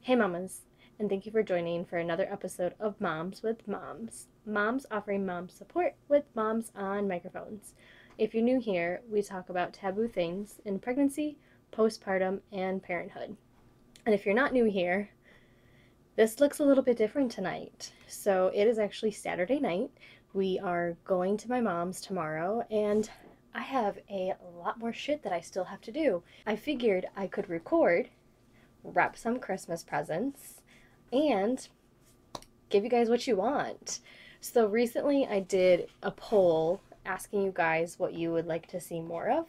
Hey mamas, and thank you for joining for another episode of Moms with Moms. Moms offering mom support with moms on microphones. If you're new here, we talk about taboo things in pregnancy, postpartum, and parenthood. And if you're not new here, this looks a little bit different tonight. So it is actually Saturday night. We are going to my mom's tomorrow, and I have a lot more shit that I still have to do. I figured I could record wrap some Christmas presents, and give you guys what you want. So recently I did a poll asking you guys what you would like to see more of,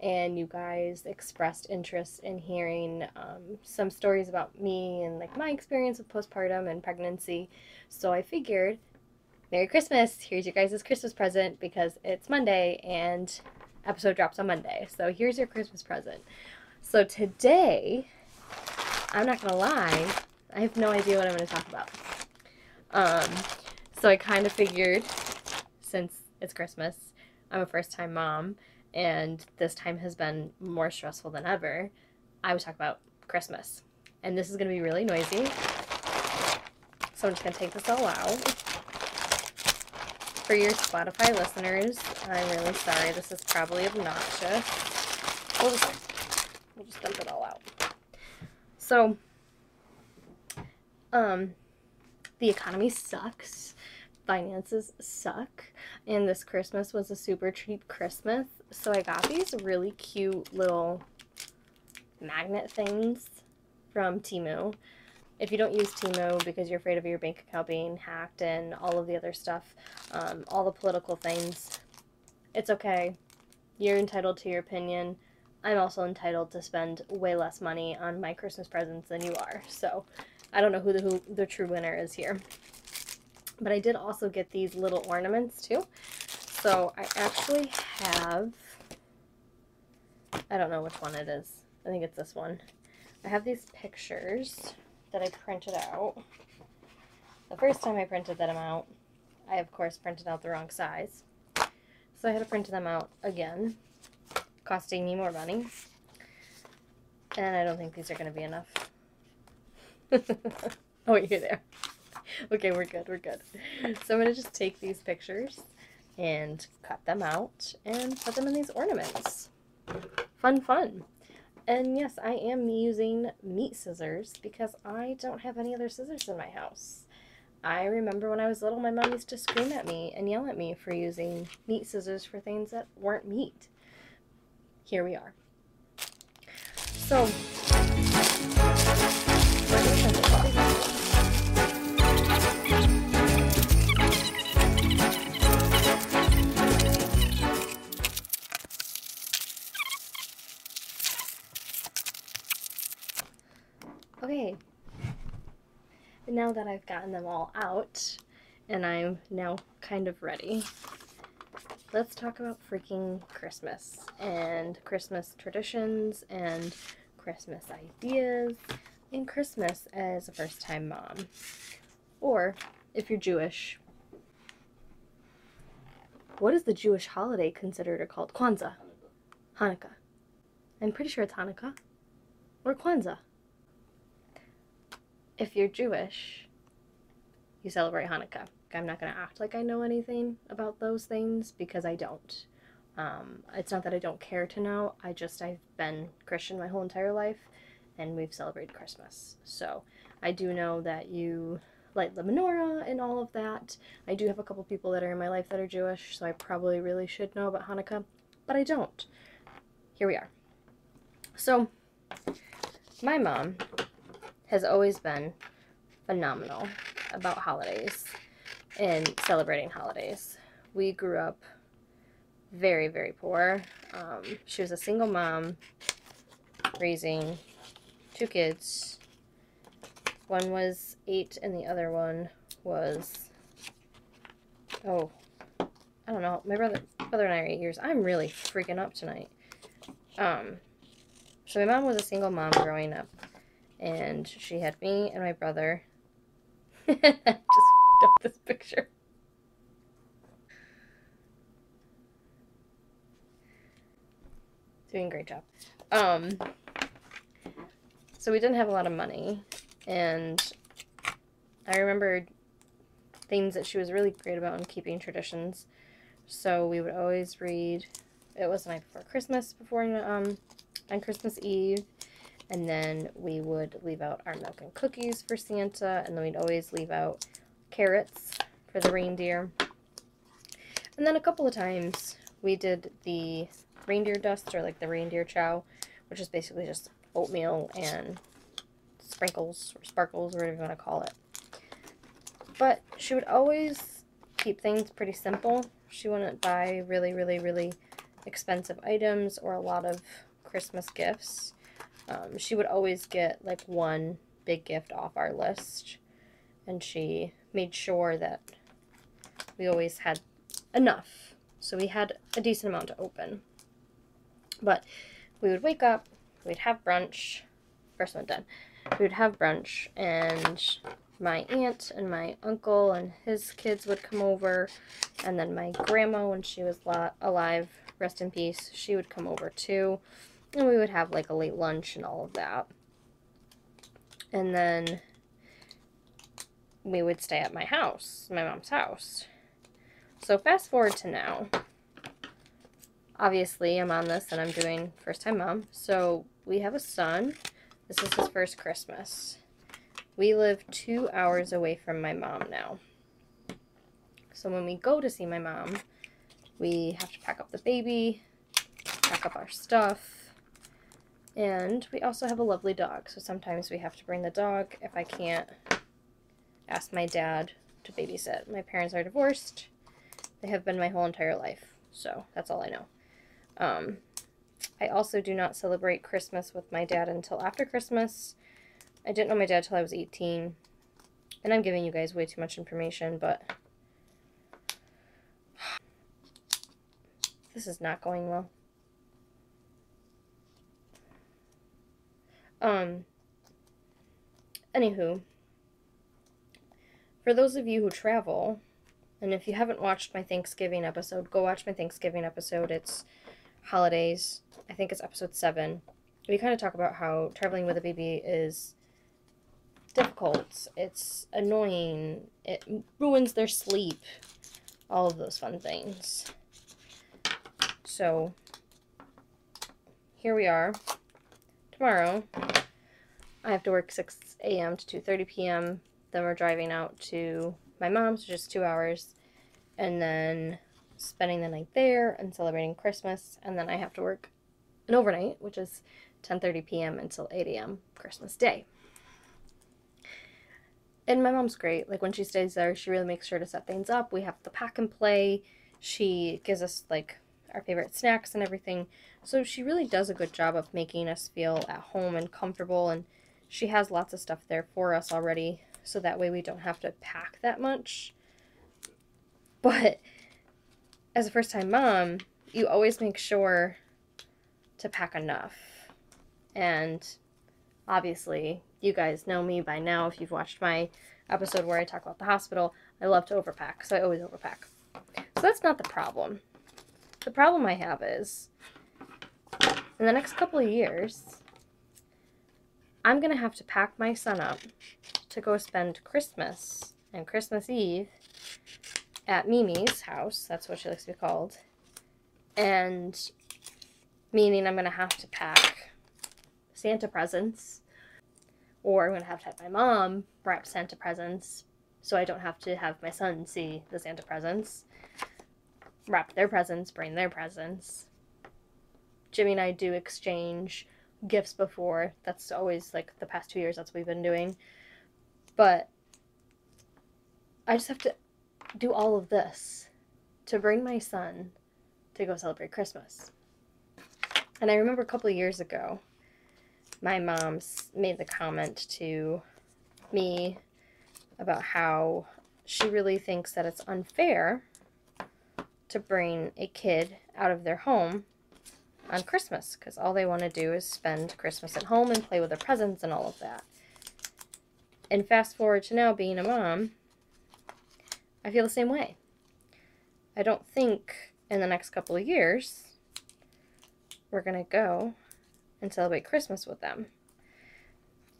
and you guys expressed interest in hearing um, some stories about me and like my experience with postpartum and pregnancy. So I figured, Merry Christmas! Here's your guys' Christmas present because it's Monday and episode drops on Monday. So here's your Christmas present. So today I'm not gonna lie, I have no idea what I'm gonna talk about. Um, so I kind of figured, since it's Christmas, I'm a first time mom, and this time has been more stressful than ever, I would talk about Christmas. And this is gonna be really noisy. So I'm just gonna take this all out. For your Spotify listeners, I'm really sorry. This is probably obnoxious. We'll just, we'll just dump it all out. So, um, the economy sucks. Finances suck. And this Christmas was a super cheap Christmas. So I got these really cute little magnet things from Temu. If you don't use Temu because you're afraid of your bank account being hacked and all of the other stuff, um, all the political things, it's okay. You're entitled to your opinion. I'm also entitled to spend way less money on my Christmas presents than you are. So I don't know who the, who the true winner is here. But I did also get these little ornaments too. So I actually have, I don't know which one it is. I think it's this one. I have these pictures that I printed out. The first time I printed them out, I of course printed out the wrong size. So I had to print them out again costing me more money. And I don't think these are going to be enough. oh, you're there. Okay, we're good, we're good. So I'm going to just take these pictures and cut them out and put them in these ornaments. Fun, fun. And yes, I am using meat scissors because I don't have any other scissors in my house. I remember when I was little, my mom used to scream at me and yell at me for using meat scissors for things that weren't meat here we are. So, now that I've gotten them all out, and I'm now kind of ready, let's talk about freaking Christmas and Christmas traditions and Christmas ideas and Christmas as a first time mom. Or if you're Jewish, what is the Jewish holiday considered or called? Kwanzaa. Hanukkah. I'm pretty sure it's Hanukkah or Kwanzaa. If you're Jewish, you celebrate Hanukkah. I'm not going to act like I know anything about those things because I don't. Um, it's not that I don't care to know. I just I've been Christian my whole entire life, and we've celebrated Christmas. So I do know that you light the menorah and all of that. I do have a couple people that are in my life that are Jewish, so I probably really should know about Hanukkah, but I don't. Here we are. So my mom has always been phenomenal about holidays and celebrating holidays. We grew up very, very poor. Um, she was a single mom raising two kids. One was eight and the other one was, oh, I don't know. My brother, brother and I are eight years. I'm really freaking up tonight. Um, so my mom was a single mom growing up. And she had me and my brother. Just up this picture. doing a great job. Um, so we didn't have a lot of money, and I remembered things that she was really great about in keeping traditions. So we would always read. It was the night before Christmas, before um, on Christmas Eve, and then we would leave out our milk and cookies for Santa, and then we'd always leave out carrots for the reindeer. And then a couple of times we did the reindeer dust or like the reindeer chow, which is basically just oatmeal and sprinkles or sparkles, or whatever you want to call it. But she would always keep things pretty simple. She wouldn't buy really, really, really expensive items or a lot of Christmas gifts. Um, she would always get like one big gift off our list. And she made sure that we always had enough. So we had a decent amount to open. But we would wake up, we'd have brunch. First one done. We would have brunch, and my aunt and my uncle and his kids would come over, and then my grandma, when she was alive, rest in peace, she would come over too, and we would have like a late lunch and all of that. And then we would stay at my house, my mom's house. So fast forward to now. Obviously, I'm on this and I'm doing first time mom. So we have a son. This is his first Christmas. We live two hours away from my mom now. So when we go to see my mom, we have to pack up the baby, pack up our stuff, and we also have a lovely dog. So sometimes we have to bring the dog if I can't ask my dad to babysit. My parents are divorced. They have been my whole entire life. So that's all I know. Um, I also do not celebrate Christmas with my dad until after Christmas. I didn't know my dad till I was 18. And I'm giving you guys way too much information, but this is not going well. Um, anywho, for those of you who travel, and if you haven't watched my Thanksgiving episode, go watch my Thanksgiving episode. It's holidays. I think it's episode 7. We kind of talk about how traveling with a baby is difficult. It's annoying. It ruins their sleep. All of those fun things. So, here we are. Tomorrow, I have to work 6 a.m. to 2.30 p.m. Then we're driving out to my mom's, just two hours, and then spending the night there and celebrating Christmas. And then I have to work an overnight, which is 10:30 p.m. until 8 a.m. Christmas Day. And my mom's great. Like when she stays there, she really makes sure to set things up. We have the pack and play. She gives us like our favorite snacks and everything. So she really does a good job of making us feel at home and comfortable and she has lots of stuff there for us already so that way we don't have to pack that much. But as a first time mom, you always make sure to pack enough. And obviously, you guys know me by now if you've watched my episode where I talk about the hospital. I love to overpack, so I always overpack. So that's not the problem. The problem I have is in the next couple of years, I'm going to have to pack my son up to go spend Christmas and Christmas Eve at Mimi's house. That's what she likes to be called. And meaning I'm going to have to pack Santa presents. Or I'm going to have to have my mom wrap Santa presents so I don't have to have my son see the Santa presents. Wrap their presents, bring their presents. Jimmy and I do exchange gifts before. That's always like the past two years, that's what we've been doing. But I just have to do all of this to bring my son to go celebrate Christmas. And I remember a couple years ago, my mom made the comment to me about how she really thinks that it's unfair to bring a kid out of their home on Christmas because all they want to do is spend Christmas at home and play with their presents and all of that. And fast forward to now being a mom, I feel the same way. I don't think in the next couple of years we're going to go and celebrate Christmas with them.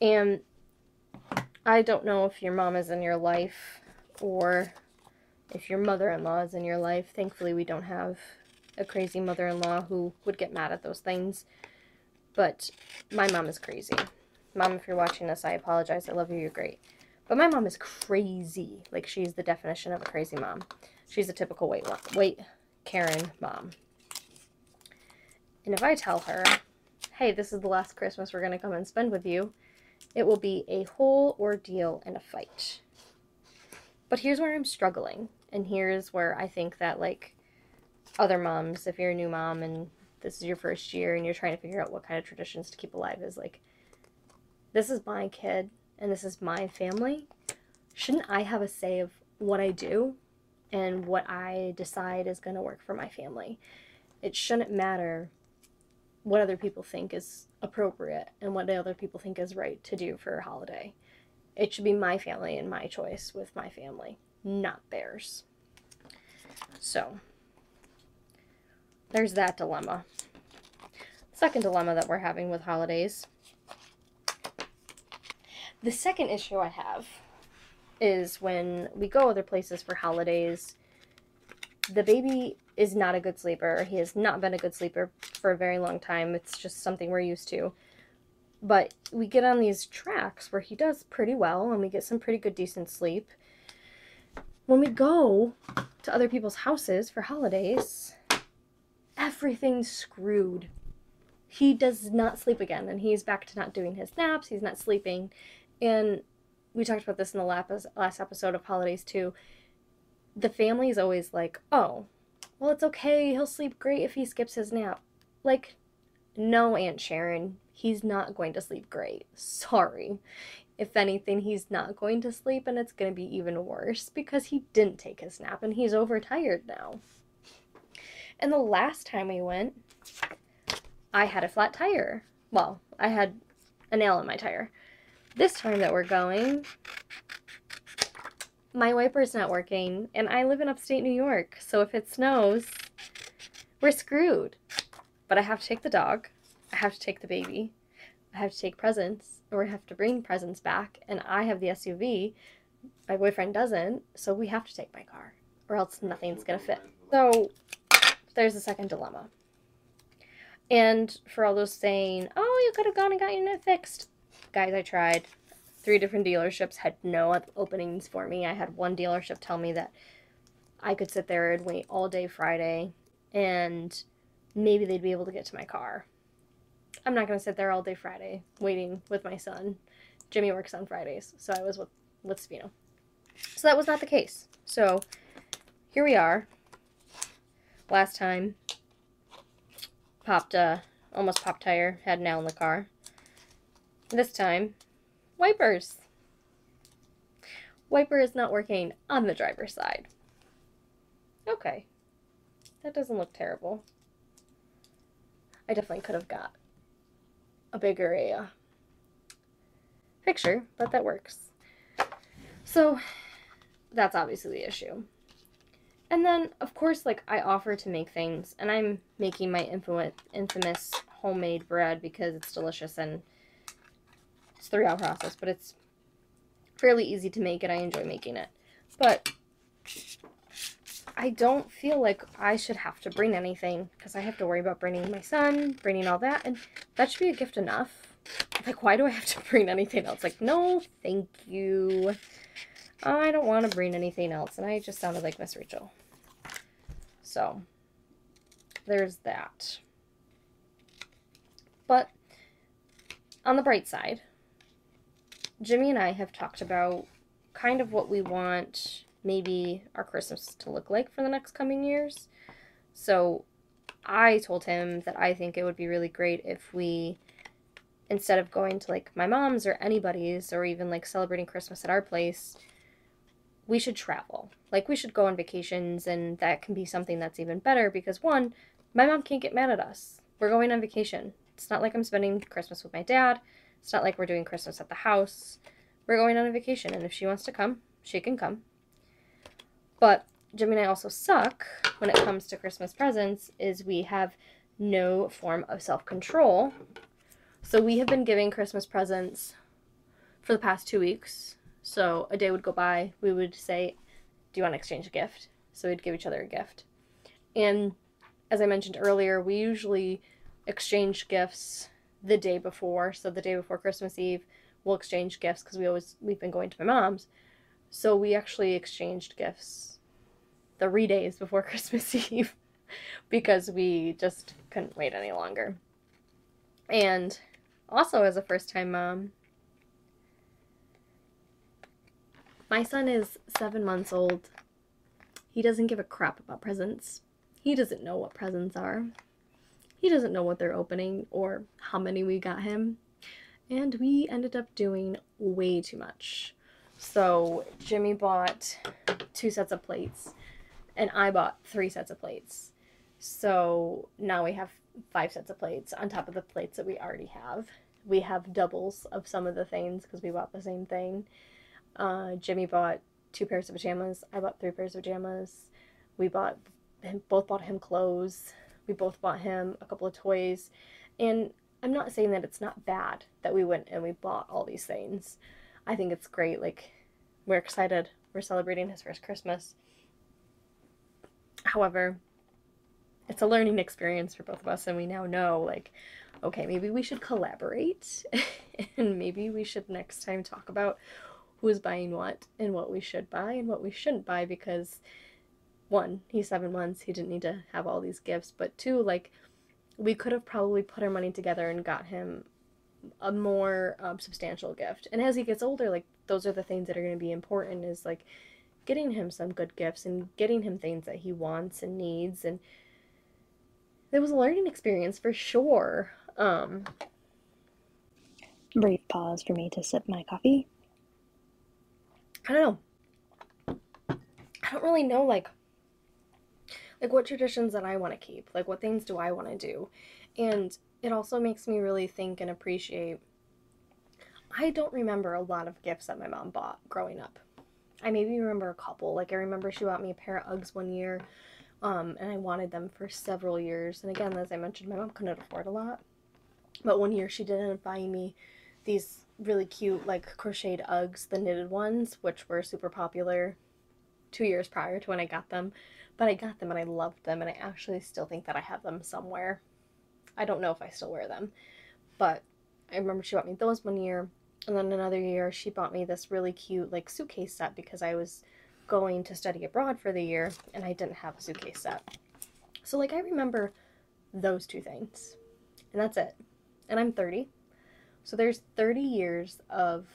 And I don't know if your mom is in your life or if your mother in law is in your life. Thankfully, we don't have a crazy mother in law who would get mad at those things. But my mom is crazy. Mom, if you're watching this, I apologize. I love you. You're great. But my mom is crazy. Like, she's the definition of a crazy mom. She's a typical wait, wait, Karen mom. And if I tell her, hey, this is the last Christmas we're going to come and spend with you, it will be a whole ordeal and a fight. But here's where I'm struggling. And here's where I think that, like, other moms, if you're a new mom and this is your first year and you're trying to figure out what kind of traditions to keep alive, is like, this is my kid and this is my family. Shouldn't I have a say of what I do and what I decide is going to work for my family? It shouldn't matter what other people think is appropriate and what other people think is right to do for a holiday. It should be my family and my choice with my family, not theirs. So, there's that dilemma. Second dilemma that we're having with holidays. The second issue I have is when we go other places for holidays, the baby is not a good sleeper. He has not been a good sleeper for a very long time. It's just something we're used to. But we get on these tracks where he does pretty well and we get some pretty good, decent sleep. When we go to other people's houses for holidays, everything's screwed. He does not sleep again and he's back to not doing his naps. He's not sleeping. And we talked about this in the last episode of Holidays too. The family is always like, oh, well, it's okay. He'll sleep great if he skips his nap. Like, no, Aunt Sharon, he's not going to sleep great. Sorry. If anything, he's not going to sleep, and it's going to be even worse because he didn't take his nap and he's overtired now. And the last time we went, I had a flat tire. Well, I had a nail in my tire. This time that we're going, my wiper's not working, and I live in upstate New York, so if it snows, we're screwed. But I have to take the dog, I have to take the baby, I have to take presents, or we have to bring presents back, and I have the SUV. My boyfriend doesn't, so we have to take my car, or else nothing's gonna fit. So there's a second dilemma. And for all those saying, oh, you could have gone and got your fixed, guys, I tried. Three different dealerships had no openings for me. I had one dealership tell me that I could sit there and wait all day Friday and maybe they'd be able to get to my car. I'm not going to sit there all day Friday waiting with my son. Jimmy works on Fridays, so I was with, with Spino. So that was not the case. So here we are. Last time, popped a, almost popped tire, had nail in the car. This time, wipers. Wiper is not working on the driver's side. Okay. That doesn't look terrible. I definitely could have got a bigger uh, picture, but that works. So, that's obviously the issue. And then, of course, like, I offer to make things, and I'm making my infamous homemade bread because it's delicious and it's a three hour process, but it's fairly easy to make and I enjoy making it. But I don't feel like I should have to bring anything because I have to worry about bringing my son, bringing all that, and that should be a gift enough. Like, why do I have to bring anything else? Like, no, thank you. I don't want to bring anything else. And I just sounded like Miss Rachel. So, there's that. But, on the bright side, Jimmy and I have talked about kind of what we want maybe our Christmas to look like for the next coming years. So I told him that I think it would be really great if we, instead of going to like my mom's or anybody's or even like celebrating Christmas at our place, we should travel. Like we should go on vacations and that can be something that's even better because one, my mom can't get mad at us. We're going on vacation. It's not like I'm spending Christmas with my dad. It's not like we're doing Christmas at the house. We're going on a vacation, and if she wants to come, she can come. But Jimmy and I also suck when it comes to Christmas presents, is we have no form of self control. So we have been giving Christmas presents for the past two weeks. So a day would go by, we would say, Do you want to exchange a gift? So we'd give each other a gift. And as I mentioned earlier, we usually exchange gifts the day before. So the day before Christmas Eve, we'll exchange gifts because we always we've been going to my mom's. So we actually exchanged gifts three days before Christmas Eve because we just couldn't wait any longer. And also, as a first time mom, my son is seven months old. He doesn't give a crap about presents. He doesn't know what presents are. He doesn't know what they're opening or how many we got him. And we ended up doing way too much. So Jimmy bought two sets of plates, and I bought three sets of plates. So now we have five sets of plates on top of the plates that we already have. We have doubles of some of the things because we bought the same thing. Uh, Jimmy bought two pairs of pajamas. I bought three pairs of pajamas. We bought both bought him clothes. We both bought him a couple of toys. And I'm not saying that it's not bad that we went and we bought all these things. I think it's great. Like, we're excited. We're celebrating his first Christmas. However, it's a learning experience for both of us, and we now know, like, okay, maybe we should collaborate, and maybe we should next time talk about who's buying what and what we should buy and what we shouldn't buy because one, he's seven months, he didn't need to have all these gifts, but two, like, we could have probably put our money together and got him a more um, substantial gift. And as he gets older, like, those are the things that are going to be important is like getting him some good gifts and getting him things that he wants and needs. And it was a learning experience for sure. Um, Brief pause for me to sip my coffee. I don't know. I don't really know, like, like what traditions that I want to keep, like what things do I want to do. And it also makes me really think and appreciate I don't remember a lot of gifts that my mom bought growing up. I maybe remember a couple. Like I remember she bought me a pair of Uggs one year, um, and I wanted them for several years. And again, as I mentioned, my mom couldn't afford a lot. But one year she did end up buying me these really cute like crocheted Uggs, the knitted ones, which were super popular two years prior to when I got them. But I got them and I loved them, and I actually still think that I have them somewhere. I don't know if I still wear them, but I remember she bought me those one year, and then another year she bought me this really cute like suitcase set because I was going to study abroad for the year and I didn't have a suitcase set. So like I remember those two things. And that's it. And I'm 30. So there's 30 years of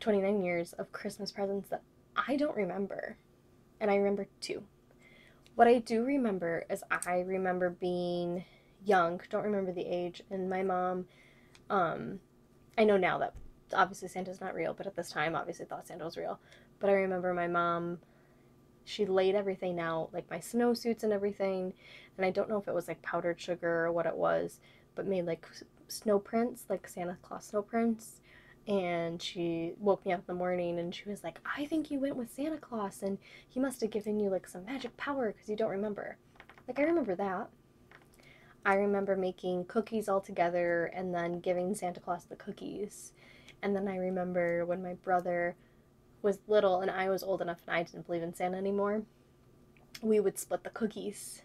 29 years of Christmas presents that I don't remember. And I remember two. What I do remember is I remember being young, don't remember the age, and my mom, um, I know now that obviously Santa's not real, but at this time, obviously thought Santa was real. But I remember my mom, she laid everything out, like my snowsuits and everything, and I don't know if it was like powdered sugar or what it was, but made like snow prints, like Santa Claus snow prints, and she woke me up in the morning and she was like, I think you went with Santa Claus and he must have given you like some magic power because you don't remember. Like, I remember that. I remember making cookies all together and then giving Santa Claus the cookies. And then I remember when my brother was little and I was old enough and I didn't believe in Santa anymore, we would split the cookies.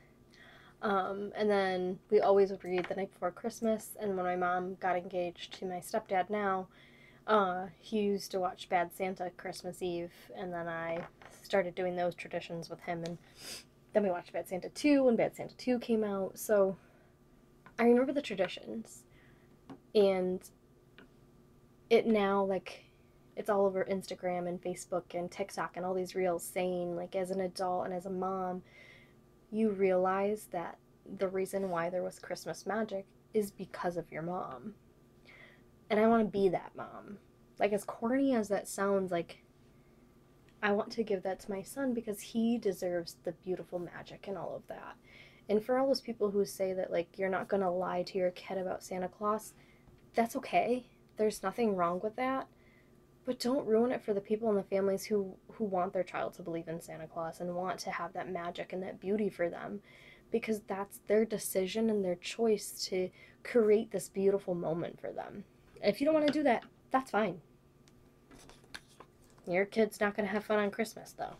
Um, and then we always would read the night before Christmas. And when my mom got engaged to my stepdad now, uh, he used to watch Bad Santa Christmas Eve, and then I started doing those traditions with him, and then we watched Bad Santa 2 when Bad Santa 2 came out. So I remember the traditions, and it now, like, it's all over Instagram and Facebook and TikTok and all these reels saying, like, as an adult and as a mom, you realize that the reason why there was Christmas magic is because of your mom and I want to be that mom. Like, as corny as that sounds, like, I want to give that to my son because he deserves the beautiful magic and all of that. And for all those people who say that, like, you're not going to lie to your kid about Santa Claus, that's okay. There's nothing wrong with that. But don't ruin it for the people and the families who, who want their child to believe in Santa Claus and want to have that magic and that beauty for them. because that's their decision and their choice to create this beautiful moment for them. If you don't want to do that, that's fine. Your kid's not going to have fun on Christmas, though.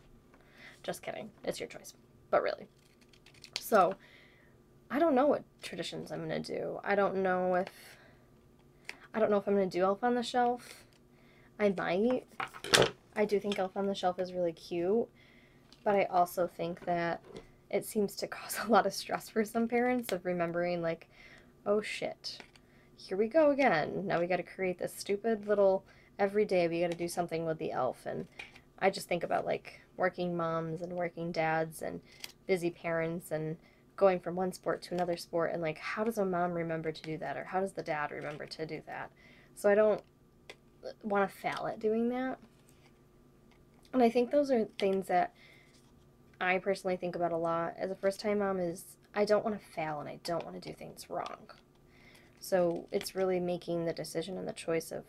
Just kidding. It's your choice. But really. So, I don't know what traditions I'm going to do. I don't know if. I don't know if I'm going to do Elf on the Shelf. I might. I do think Elf on the Shelf is really cute. But I also think that it seems to cause a lot of stress for some parents of remembering, like, oh shit, here we go again. Now we got to create this stupid little every day we got to do something with the elf. And I just think about like working moms and working dads and busy parents and going from one sport to another sport and like how does a mom remember to do that or how does the dad remember to do that? So i don't want to fail at doing that. And i think those are things that i personally think about a lot. As a first time mom is i don't want to fail and i don't want to do things wrong. So it's really making the decision and the choice of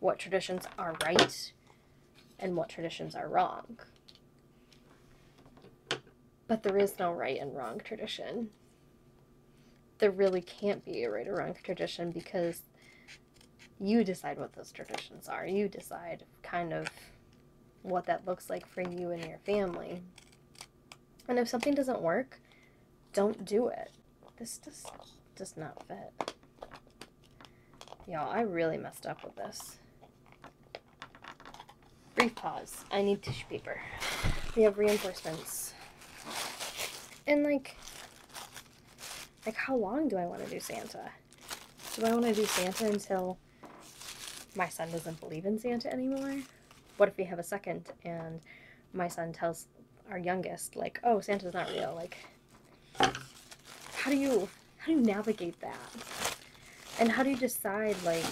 what traditions are right and what traditions are wrong. But there is no right and wrong tradition. There really can't be a right or wrong tradition because you decide what those traditions are. You decide kind of what that looks like for you and your family. And if something doesn't work, don't do it. This just does not fit. Y'all, I really messed up with this. Brief pause. I need tissue paper. We have reinforcements. And like, like how long do I want to do Santa? Do I want to do Santa until my son doesn't believe in Santa anymore? What if we have a second and my son tells our youngest, like, oh, Santa's not real? Like, how do you how do you navigate that? And how do you decide like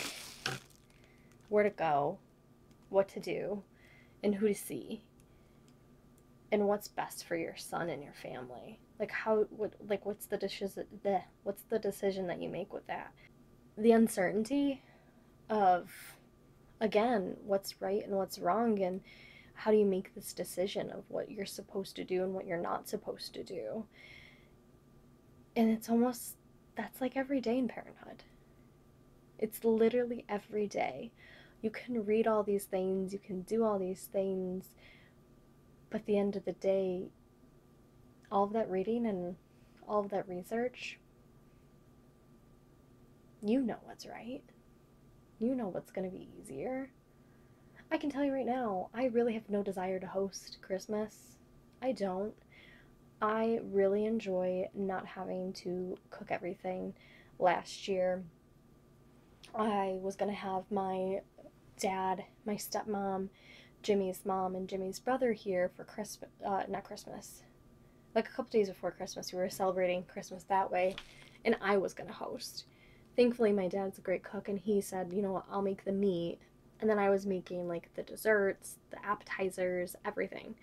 where to go, what to do, and who to see? And what's best for your son and your family? Like how what like what's the dishes the what's the decision that you make with that? The uncertainty of again, what's right and what's wrong and how do you make this decision of what you're supposed to do and what you're not supposed to do? And it's almost that's like every day in parenthood. It's literally every day. You can read all these things, you can do all these things, but the end of the day, all of that reading and all of that research, you know what's right. You know what's going to be easier. I can tell you right now, I really have no desire to host Christmas. I don't. I really enjoy not having to cook everything. Last year, I was going to have my dad, my stepmom, Jimmy's mom, and Jimmy's brother here for Christmas, uh, not Christmas, like a couple days before Christmas. We were celebrating Christmas that way, and I was going to host. Thankfully, my dad's a great cook, and he said, you know what, I'll make the meat. And then I was making like the desserts, the appetizers, everything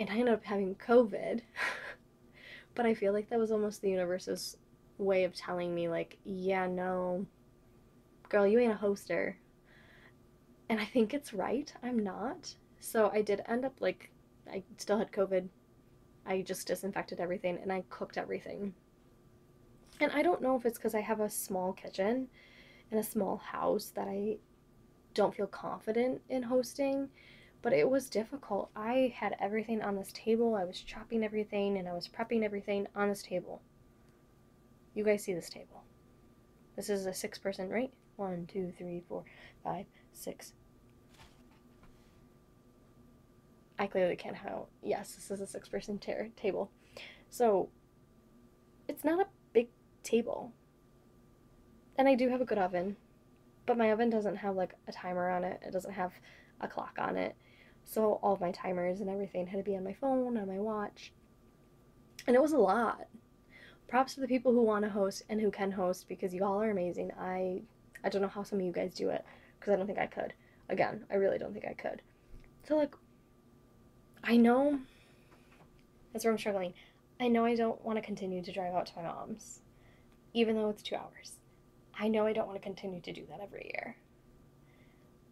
and I ended up having COVID. but I feel like that was almost the universe's way of telling me, like, yeah, no, girl, you ain't a hoster. And I think it's right. I'm not. So I did end up, like, I still had COVID. I just disinfected everything and I cooked everything. And I don't know if it's because I have a small kitchen and a small house that I don't feel confident in hosting but it was difficult. I had everything on this table. I was chopping everything and I was prepping everything on this table. You guys see this table. This is a six person, right? One, two, three, four, five, six. I clearly can't how. Yes, this is a six person ter- table. So it's not a big table. And I do have a good oven, but my oven doesn't have like a timer on it. It doesn't have a clock on it. So all of my timers and everything had to be on my phone, on my watch. And it was a lot. Props to the people who want to host and who can host because you all are amazing. I I don't know how some of you guys do it because I don't think I could. Again, I really don't think I could. So like I know that's where I'm struggling. I know I don't want to continue to drive out to my mom's even though it's 2 hours. I know I don't want to continue to do that every year.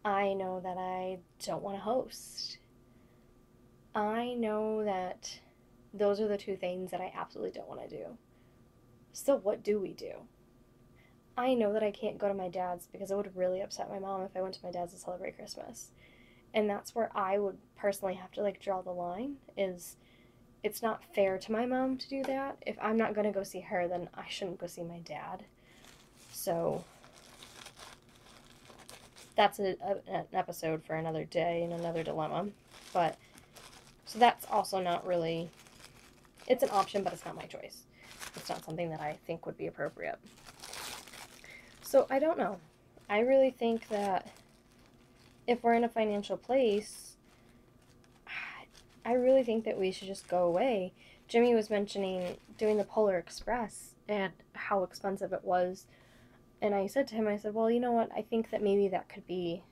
I know that I don't want to host. I know that those are the two things that I absolutely don't want to do. So, what do we do? I know that I can't go to my dad's because it would really upset my mom if I went to my dad's to celebrate Christmas. And that's where I would personally have to like draw the line is it's not fair to my mom to do that. If I'm not going to go see her, then I shouldn't go see my dad. So that's a, a, an episode for another day and another dilemma. But so that's also not really it's an option, but it's not my choice. It's not something that I think would be appropriate. So I don't know. I really think that if we're in a financial place, I really think that we should just go away. Jimmy was mentioning doing the Polar Express and how expensive it was. And I said to him, I said, well, you know what? I think that maybe that could be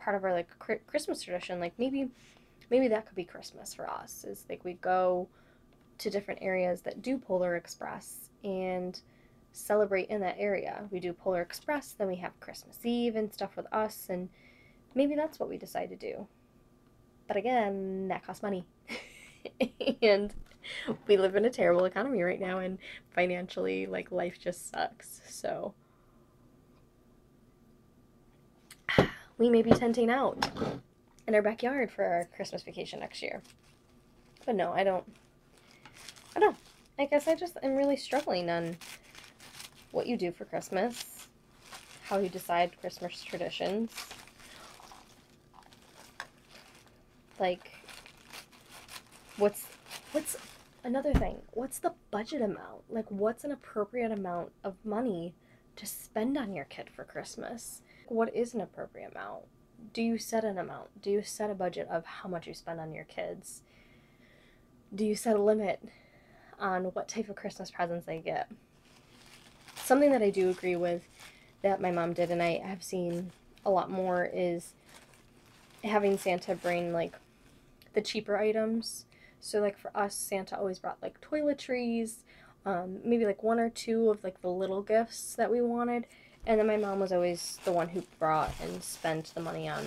part of our like Christmas tradition. Like maybe, maybe that could be Christmas for us. Is like we go to different areas that do Polar Express and celebrate in that area. We do Polar Express, then we have Christmas Eve and stuff with us, and maybe that's what we decide to do. But again, that costs money. and we live in a terrible economy right now, and financially, like, life just sucks. So, we may be tenting out in our backyard for our Christmas vacation next year. But no, I don't I don't. I guess I just am really struggling on what you do for Christmas, how you decide Christmas traditions. Like what's what's another thing? What's the budget amount? Like what's an appropriate amount of money to spend on your kid for Christmas? What is an appropriate amount? Do you set an amount? Do you set a budget of how much you spend on your kids? Do you set a limit on what type of Christmas presents they get. Something that I do agree with that my mom did and I have seen a lot more is having Santa bring like the cheaper items. So like for us, Santa always brought like toiletries, um, maybe like one or two of like the little gifts that we wanted. And then my mom was always the one who brought and spent the money on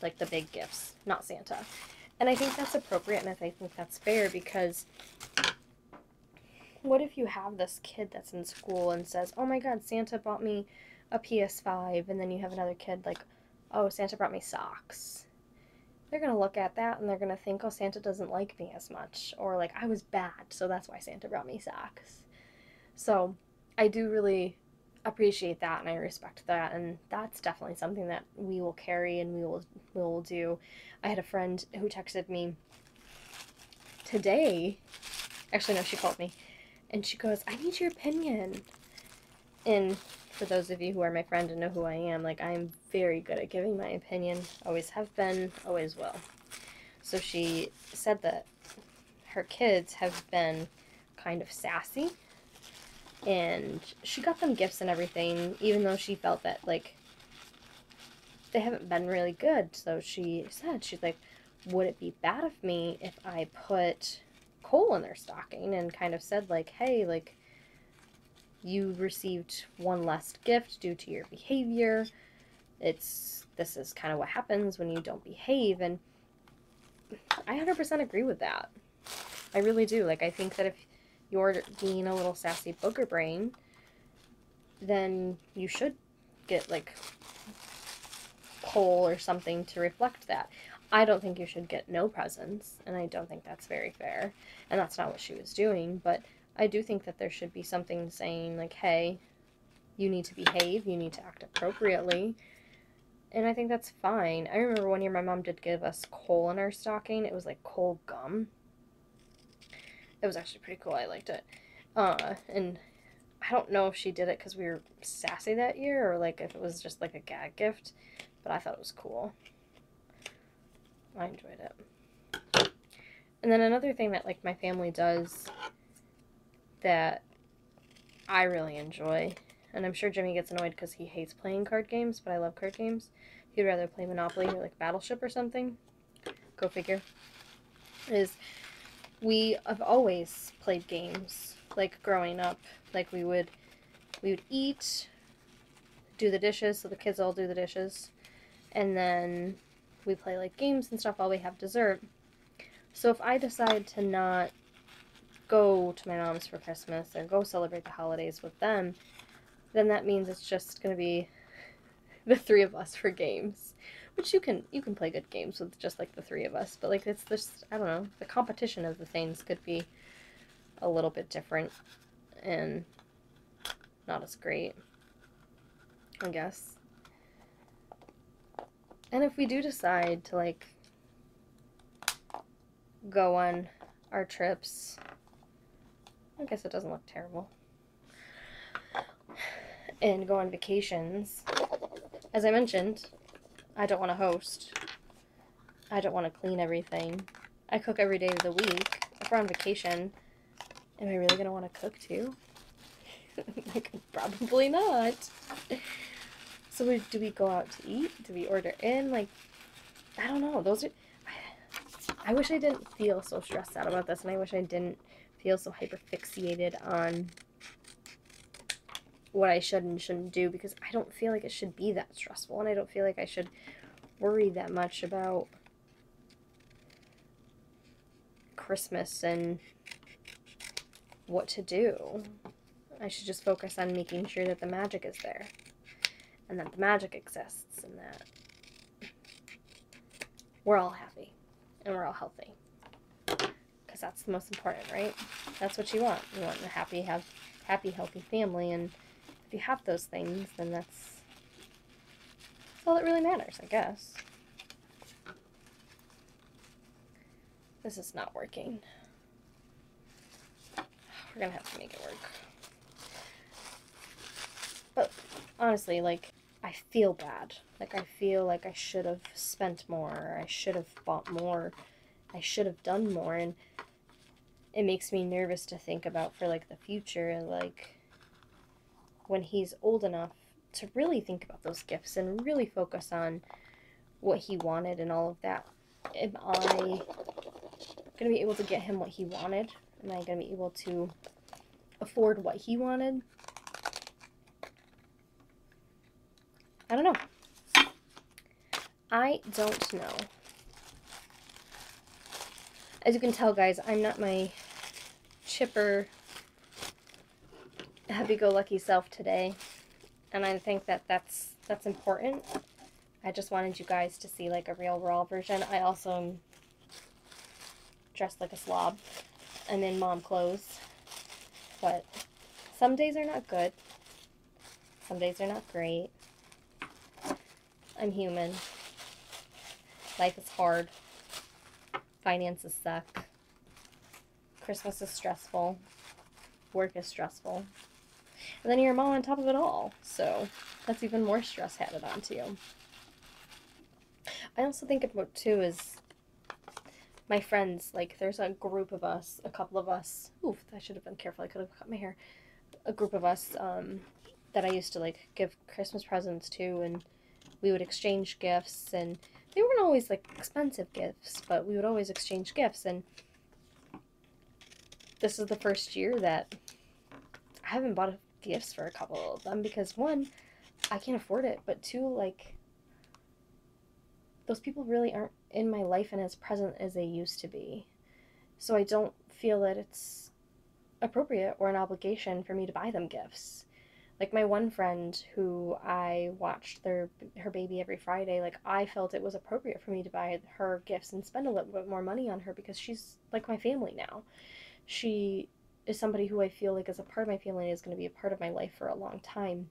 like the big gifts, not Santa. And I think that's appropriate and I think that's fair because what if you have this kid that's in school and says, "Oh my God, Santa bought me a PS5," and then you have another kid like, "Oh, Santa brought me socks." They're gonna look at that and they're gonna think, "Oh, Santa doesn't like me as much," or like, "I was bad, so that's why Santa brought me socks." So, I do really appreciate that and I respect that and that's definitely something that we will carry and we will we will do. I had a friend who texted me today. Actually no, she called me and she goes, I need your opinion. And for those of you who are my friend and know who I am, like I'm very good at giving my opinion. Always have been, always will. So she said that her kids have been kind of sassy. And she got them gifts and everything, even though she felt that, like, they haven't been really good. So she said, she's like, would it be bad of me if I put hole in their stocking and kind of said like, hey, like you received one less gift due to your behavior. It's this is kind of what happens when you don't behave and I 100% agree with that. I really do. Like I think that if you're being a little sassy booger brain, then you should get like coal or something to reflect that. I don't think you should get no presents, and I don't think that's very fair. And that's not what she was doing, but I do think that there should be something saying, like, hey, you need to behave, you need to act appropriately. And I think that's fine. I remember one year my mom did give us coal in our stocking. It was like coal gum. It was actually pretty cool. I liked it. Uh, and I don't know if she did it because we were sassy that year or like if it was just like a gag gift, but I thought it was cool. I enjoyed it. And then another thing that like my family does that I really enjoy, and I'm sure Jimmy gets annoyed because he hates playing card games, but I love card games. He'd rather play Monopoly or like Battleship or something. Go figure. Is we have always played games like growing up. Like we would we would eat, do the dishes, so the kids all do the dishes, and then we play like games and stuff while we have dessert. So if I decide to not go to my mom's for Christmas or go celebrate the holidays with them, then that means it's just going to be the three of us for games. Which you can you can play good games with just like the three of us, but like it's just I don't know, the competition of the things could be a little bit different and not as great. I guess. And if we do decide to like go on our trips, I guess it doesn't look terrible. And go on vacations. As I mentioned, I don't want to host. I don't want to clean everything. I cook every day of the week. If we're on vacation, am I really going to want to cook too? like, probably not. So we, do we go out to eat? Do we order in? Like, I don't know. Those are. I, I wish I didn't feel so stressed out about this, and I wish I didn't feel so hyper fixated on what I should and shouldn't do because I don't feel like it should be that stressful, and I don't feel like I should worry that much about Christmas and what to do. I should just focus on making sure that the magic is there and that the magic exists and that we're all happy and we're all healthy. Because that's the most important, right? That's what you want. You want a happy, have happy, healthy family, and if you have those things, then that's, all that really matters, I guess. This is not working. We're gonna have to make it work. But honestly, like, I feel bad. Like I feel like I should have spent more, I should have bought more, I should have done more and it makes me nervous to think about for like the future like when he's old enough to really think about those gifts and really focus on what he wanted and all of that. Am I going to be able to get him what he wanted? Am I going to be able to afford what he wanted? I don't know. I don't know. As you can tell, guys, I'm not my chipper, happy-go-lucky self today. And I think that that's, that's important. I just wanted you guys to see, like, a real raw version. I also am dressed like a slob. I'm in mom clothes. But some days are not good. Some days are not great. I'm human. Life is hard. Finances suck. Christmas is stressful. Work is stressful. And then you're a mom on top of it all. So that's even more stress added onto you. I also think about too is my friends, like there's a group of us, a couple of us. Oof, I should have been careful. I could have cut my hair. A group of us um, that I used to like give Christmas presents to and we would exchange gifts and they weren't always like expensive gifts, but we would always exchange gifts and this is the first year that I haven't bought gifts for a couple of them because one, I can't afford it, but two, like those people really aren't in my life and as present as they used to be. So I don't feel that it's appropriate or an obligation for me to buy them gifts like my one friend who I watched their her baby every Friday, like I felt it was appropriate for me to buy her gifts and spend a little bit more money on her because she's like my family now. She is somebody who I feel like is a part of my family and is going to be a part of my life for a long time.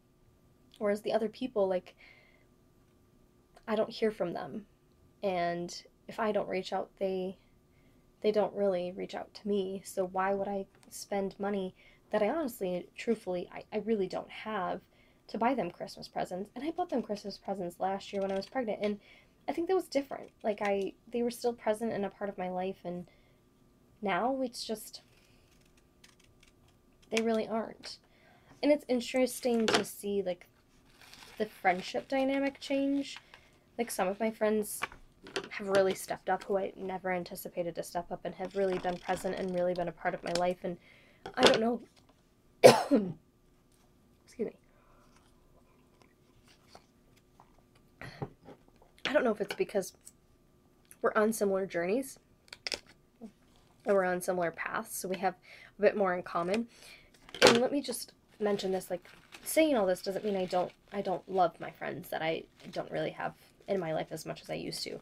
Whereas the other people, like, I don't hear from them, and if I don't reach out, they they don't really reach out to me. So why would I spend money? That I honestly, truthfully, I, I really don't have to buy them Christmas presents. And I bought them Christmas presents last year when I was pregnant. And I think that was different. Like, I, they were still present and a part of my life. And now it's just, they really aren't. And it's interesting to see, like, the friendship dynamic change. Like, some of my friends have really stepped up who I never anticipated to step up and have really been present and really been a part of my life. And I don't know Excuse me. I don't know if it's because we're on similar journeys and we're on similar paths, so we have a bit more in common. And let me just mention this like saying all this doesn't mean I don't I don't love my friends that I don't really have in my life as much as I used to.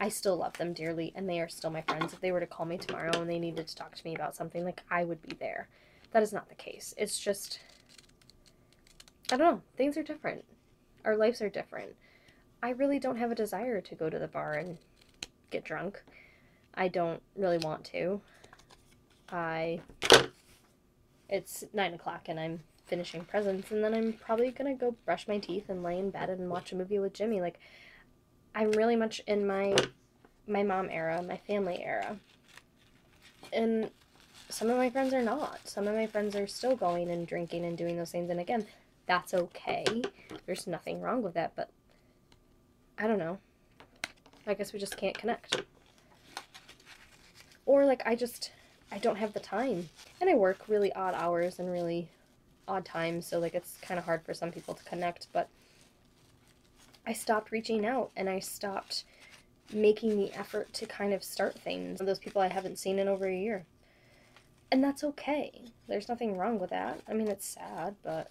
I still love them dearly and they are still my friends. If they were to call me tomorrow and they needed to talk to me about something, like I would be there. That is not the case. It's just I don't know, things are different. Our lives are different. I really don't have a desire to go to the bar and get drunk. I don't really want to. I it's nine o'clock and I'm finishing presents and then I'm probably gonna go brush my teeth and lay in bed and watch a movie with Jimmy. Like I'm really much in my my mom era, my family era. And some of my friends are not. Some of my friends are still going and drinking and doing those things and again, that's okay. There's nothing wrong with that, but I don't know. I guess we just can't connect. Or like I just I don't have the time. And I work really odd hours and really odd times, so like it's kind of hard for some people to connect, but I stopped reaching out and I stopped making the effort to kind of start things. Those people I haven't seen in over a year. And that's okay. There's nothing wrong with that. I mean, it's sad, but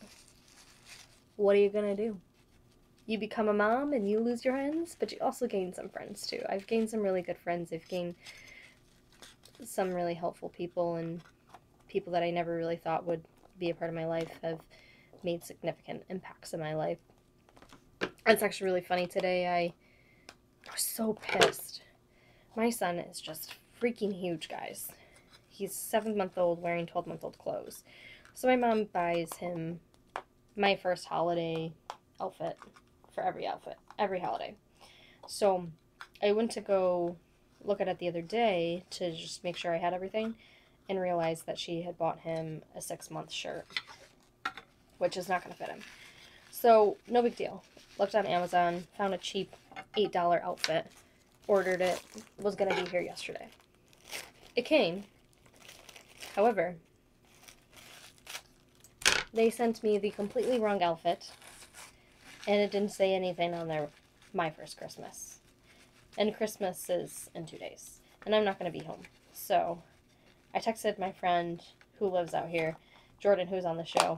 what are you to do? You become a mom and you lose your friends, but you also gain some friends too. I've gained some really good friends. I've gained some really helpful people and people that I never really thought would be a part of my life have made significant impacts in my life. It's actually really funny today. I, was so pissed. My son is just freaking huge, guys. He's seven month old wearing 12 month old clothes. So my mom buys him my first holiday outfit for every outfit, every holiday. So I went to go look at it the other day to just make sure I had everything and realized that she had bought him a six month shirt, which is not going to fit him. So, no big deal. Looked on Amazon, found a cheap $8 outfit, ordered it, was going to be here yesterday. It came. However, they sent me the completely wrong outfit, and it didn't say anything on there. My first Christmas. And Christmas is in two days, and I'm not going to be home. So, I texted my friend who lives out here, Jordan, who's on the show,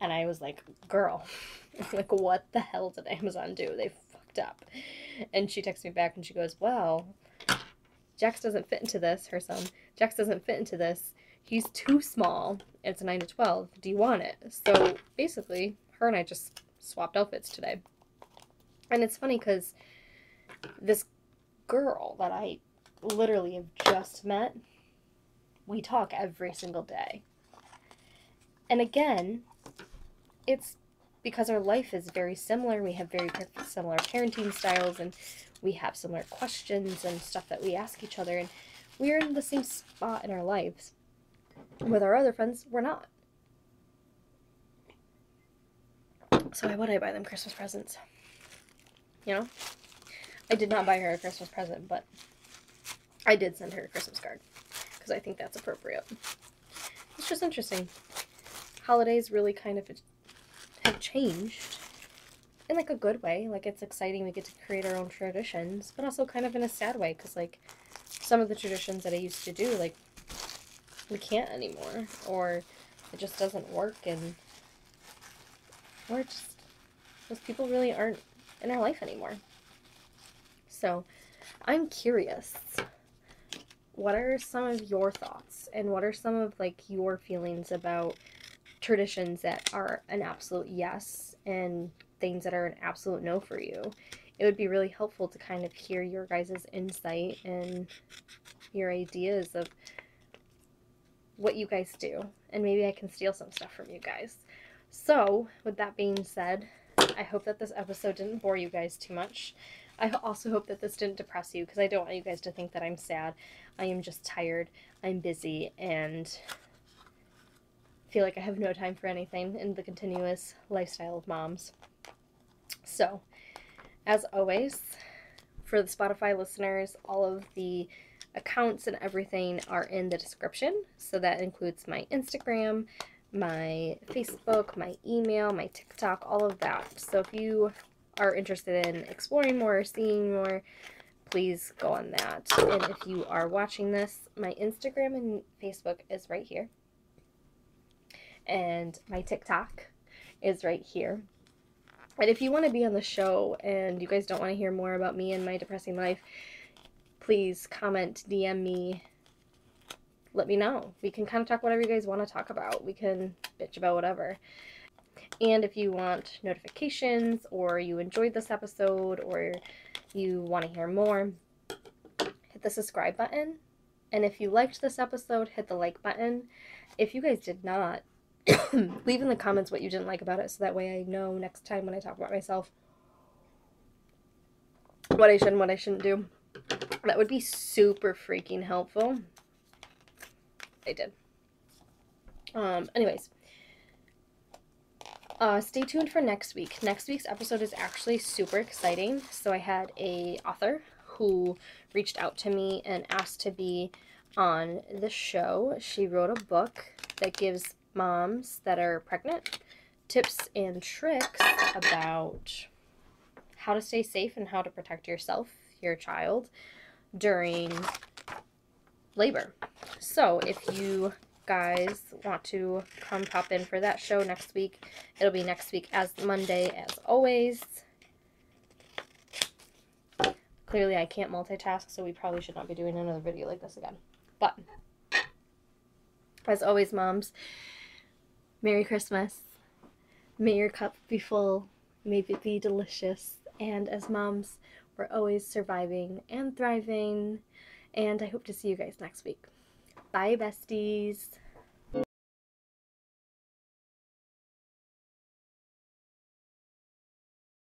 and I was like, girl, like, what the hell did Amazon do? They fucked up. And she texts me back and she goes, well, Jax doesn't fit into this, her son. Jax doesn't fit into this. He's too small. It's a 9 to 12. Do you want it? So basically, her and I just swapped outfits today. And it's funny because this girl that I literally have just met we talk every single day. And again, it's because our life is very similar. We have very similar parenting styles and we have similar questions and stuff that we ask each other. And we're in the same spot in our lives. With our other friends, we're not. So why would I buy them Christmas presents? You know? I did not buy her a Christmas present, but I did send her a Christmas card because I think that's appropriate. It's just interesting. Holidays really kind of have changed in like a good way. Like it's exciting. We get to create our own traditions, but also kind of in a sad way because like some of the traditions that I used to do, like we can't anymore, or it just doesn't work, and or just those people really aren't in our life anymore. So I'm curious what are some of your thoughts and what are some of like your feelings about traditions that are an absolute yes and things that are an absolute no for you it would be really helpful to kind of hear your guys' insight and your ideas of what you guys do and maybe i can steal some stuff from you guys so with that being said i hope that this episode didn't bore you guys too much I also hope that this didn't depress you because I don't want you guys to think that I'm sad. I am just tired. I'm busy and feel like I have no time for anything in the continuous lifestyle of moms. So, as always, for the Spotify listeners, all of the accounts and everything are in the description. So that includes my Instagram, my Facebook, my email, my TikTok, all of that. So if you are interested in exploring more, seeing more, please go on that. And if you are watching this, my Instagram and Facebook is right here. And my TikTok is right here. And if you want to be on the show and you guys don't want to hear more about me and my depressing life, please comment, DM me, let me know. We can kind of talk whatever you guys want to talk about. We can bitch about whatever. And if you want notifications or you enjoyed this episode or you want to hear more, hit the subscribe button. And if you liked this episode, hit the like button. If you guys did not, leave in the comments what you didn't like about it so that way I know next time when I talk about myself what I should and what I shouldn't do. That would be super freaking helpful. I did. Um, anyways, uh, stay tuned for next week. Next week's episode is actually super exciting. So I had a author who reached out to me and asked to be on the show. She wrote a book that gives moms that are pregnant tips and tricks about how to stay safe and how to protect yourself, your child, during labor. So if you guys want to come pop in for that show next week, it'll be next week as Monday as always. Clearly I can't multitask, so we probably should not be doing another video like this again. But, as always, moms, Merry Christmas. May your cup be full. May it be delicious. And as moms, we're always surviving and thriving. And I hope to see you guys next week. Bye, besties.